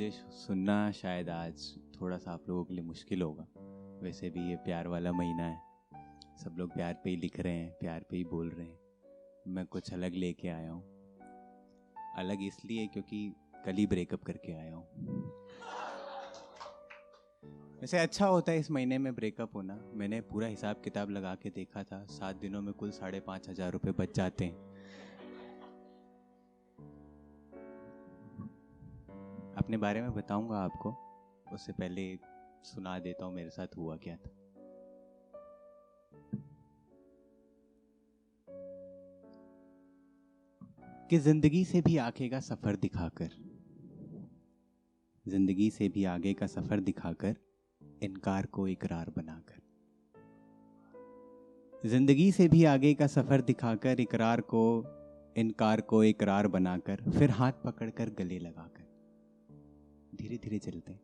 मुझे सुनना शायद आज थोड़ा सा आप लोगों के लिए मुश्किल होगा। वैसे भी ये प्यार वाला महीना है। सब लोग प्यार पे ही लिख रहे हैं, प्यार पे ही बोल रहे हैं। मैं कुछ अलग लेके आया हूँ। अलग इसलिए क्योंकि कल ही ब्रेकअप करके आया हूँ। वैसे अच्छा होता है इस महीने में ब्रेकअप होना। मैंने पूरा हिसाब किताब लगा के देखा था। सात दिनों में कुल साढ़े पाँच हज़ार रुपये बच जाते हैं। अपने बारे में बताऊँगा आपको। उससे पहले सुना देता हूँ, मेरे साथ हुआ क्या था। कि ज़िंदगी से भी आगे का सफ़र दिखाकर, ज़िंदगी से भी आगे का सफ़र दिखाकर इनकार को इकरार बनाकर, ज़िंदगी से भी आगे का सफ़र दिखाकर इकरार को, इनकार को इकरार बनाकर फिर हाथ पकड़कर गले लगाकर। धीरे धीरे चलते हैं।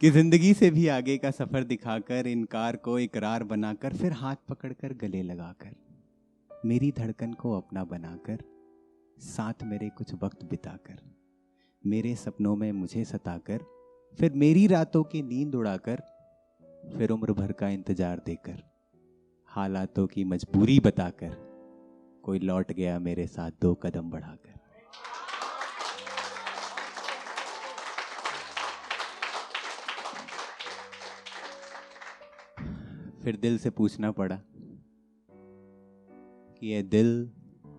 कि ज़िंदगी से भी आगे का सफ़र दिखाकर इनकार को इकरार बनाकर, फिर हाथ पकड़कर गले लगाकर, मेरी धड़कन को अपना बनाकर, साथ मेरे कुछ वक्त बिताकर, मेरे सपनों में मुझे सताकर, फिर मेरी रातों की नींद उड़ाकर, फिर उम्र भर का इंतज़ार देकर, हालातों की मजबूरी बताकर कोई लौट गया मेरे साथ दो कदम बढ़ाकर। फिर दिल से पूछना पड़ा कि ये दिल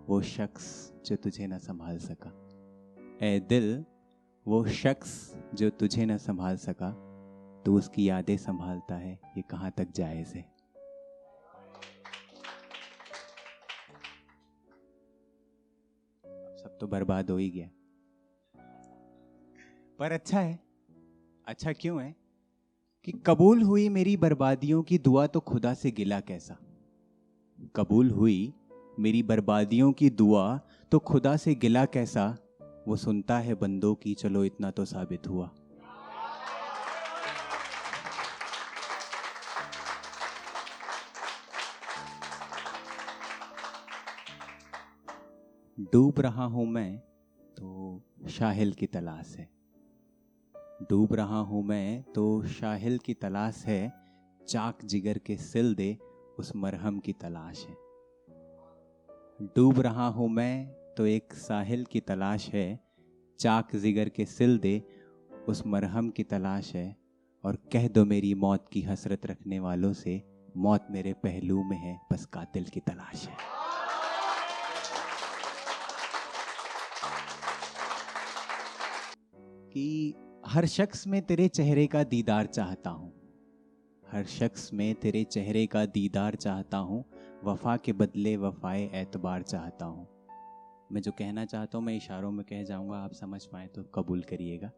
वो शख्स जो तुझे ना संभाल सका। ए दिल वो शख्स जो तुझे ना संभाल सका तो उसकी यादें संभालता है, ये कहाँ तक जायज़ है? सब तो बर्बाद हो ही गया। पर अच्छा है अच्छा क्यों है कि कबूल हुई मेरी बर्बादियों की दुआ तो खुदा से गिला कैसा? कबूल हुई मेरी बर्बादियों की दुआ तो खुदा से गिला कैसा? वो सुनता है बंदों की, चलो इतना तो साबित हुआ। डूब रहा हूँ मैं तो शाहिल की तलाश है। डूब रहा हूँ मैं तो शाहिल की तलाश है। चाक जिगर के सिल दे, उस मरहम की तलाश है। डूब रहा हूँ मैं तो एक साहिल की तलाश है। चाक जिगर के सिल दे, उस मरहम की तलाश है। और कह दो मेरी मौत की हसरत रखने वालों से, मौत मेरे पहलू में है, बस कातिल की तलाश है। कि हर शख्स में तेरे चेहरे का दीदार चाहता हूँ। हर शख्स में तेरे चेहरे का दीदार चाहता हूँ। वफा के बदले वफाए एतबार चाहता हूँ। मैं जो कहना चाहता हूँ, मैं इशारों में कह जाऊँगा, आप समझ पाए तो कबूल करिएगा।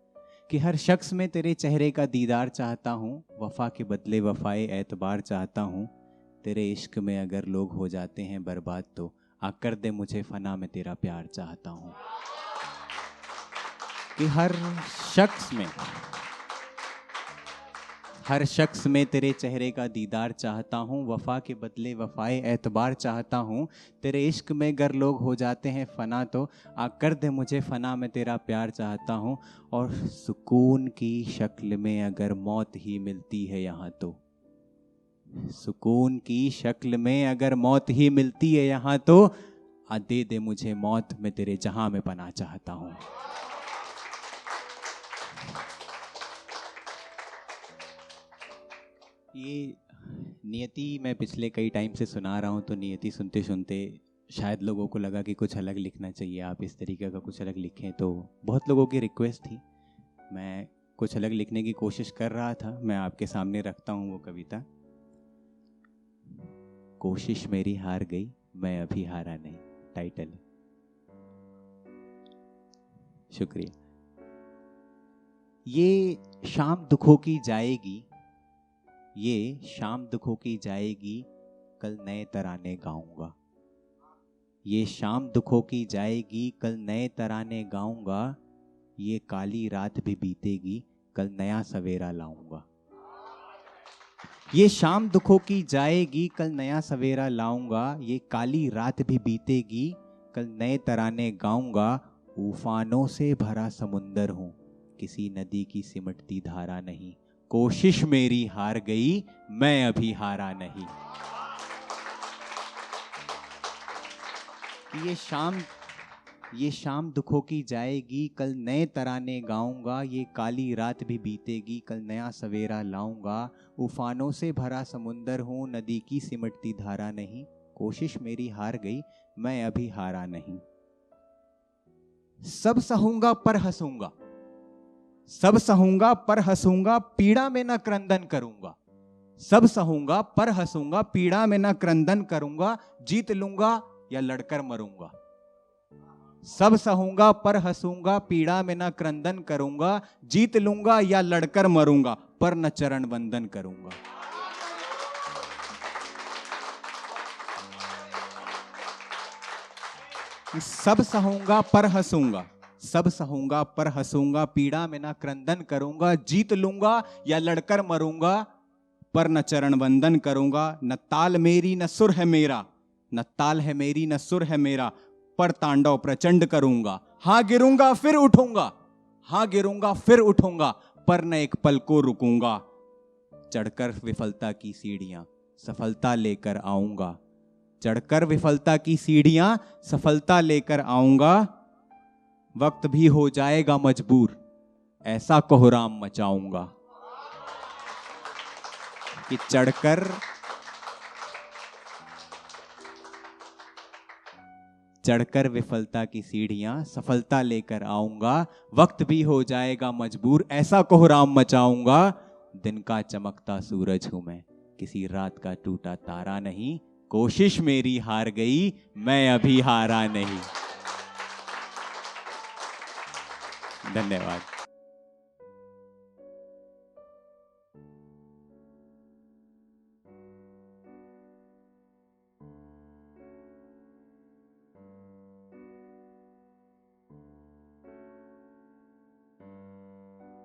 कि हर शख्स में तेरे चेहरे का दीदार चाहता हूँ, वफा के बदले वफाए एतबार चाहता हूँ। तेरे इश्क में अगर लोग हो जाते हैं बर्बाद तो आकर दे मुझे फना, में तेरा प्यार चाहता हूँ। कि हर शख्स में, हर शख्स में तेरे चेहरे का दीदार चाहता हूँ, वफा के बदले वफाए एतबार चाहता हूँ। तेरे इश्क में गर लोग हो जाते हैं फ़ना तो आ कर दे मुझे फ़ना, में तेरा प्यार चाहता हूँ। और सुकून की शक्ल में अगर मौत ही मिलती है यहाँ तो सुकून की शक्ल में अगर मौत ही मिलती है यहाँ तो आ दे दे मुझे मौत, में तेरे जहाँ में पना चाहता हूँ। ये नियति मैं पिछले कई टाइम से सुना रहा हूँ तो नियति सुनते सुनते शायद लोगों को लगा कि कुछ अलग लिखना चाहिए। आप इस तरीके का कुछ अलग लिखें तो बहुत लोगों की रिक्वेस्ट थी। मैं कुछ अलग लिखने की कोशिश कर रहा था। मैं आपके सामने रखता हूँ वो कविता। कोशिश मेरी हार गई, मैं अभी हारा नहीं। टाइटल शुक्रिया। ये शाम दुखों की जाएगी ये शाम दुखों की जाएगी, कल नए तराने गाऊँगा। ये शाम दुखों की जाएगी, कल नए तराने गाऊँगा। ये काली रात भी बीतेगी, कल नया सवेरा लाऊँगा। ये शाम दुखों की जाएगी, कल नया सवेरा लाऊँगा। ये काली रात भी बीतेगी, कल नए तराने गाऊँगा। उफानों से भरा समुंदर हूँ, किसी नदी की सिमटती धारा नहीं। कोशिश मेरी हार गई, मैं अभी हारा नहीं। ये शाम ये शाम दुखों की जाएगी, कल नए तराने गाऊँगा, ये काली रात भी बीतेगी, कल नया सवेरा लाऊँगा। उफानों से भरा समुंदर हूँ, नदी की सिमटती धारा नहीं। कोशिश मेरी हार गई, मैं अभी हारा नहीं। सब सहूँगा, पर हंसूँगा। सब सहूँगा, पर हंसूँगा, पीड़ा में न क्रंदन करूँगा। सब सहूँगा, पर हंसूँगा, पीड़ा में न क्रंदन करूँगा, जीत लूँगा या लड़कर मरूँगा। सब सहूँगा, पर हंसूँगा, पीड़ा में न क्रंदन करूँगा, जीत लूँगा या लड़कर मरूँगा, पर न चरण वंदन करूँगा। सब सहूँगा, पर हंसूँगा सब सहूँगा, पर हंसूँगा, पीड़ा में ना क्रंदन करूँगा, जीत लूँगा या लड़कर मरूँगा, पर न चरण वंदन करूँगा, न ताल मेरी, न सुर है मेरा, न ताल है मेरी, न सुर है मेरा, पर तांडव प्रचंड करूँगा। हाँ गिरूँगा, फिर उठूँगा हाँ गिरूँगा, फिर उठूँगा, पर न एक पल को रुकूँगा। चढ़कर विफलता की सीढ़ियाँ, सफलता लेकर आऊँगा। चढ़कर विफलता की सीढ़ियाँ, सफलता लेकर आऊँगा। वक्त भी हो जाएगा मजबूर। ऐसा कोहराम मचाऊँगा कि चढ़कर चढ़कर विफलता की सीढ़ियाँ सफलता लेकर आऊँगा। वक्त भी हो जाएगा मजबूर। ऐसा कोहराम मचाऊँगा, दिन का चमकता सूरज हूँ मैं। किसी रात का टूटा तारा नहीं। कोशिश मेरी हार गई, मैं अभी हारा नहीं। धन्यवाद।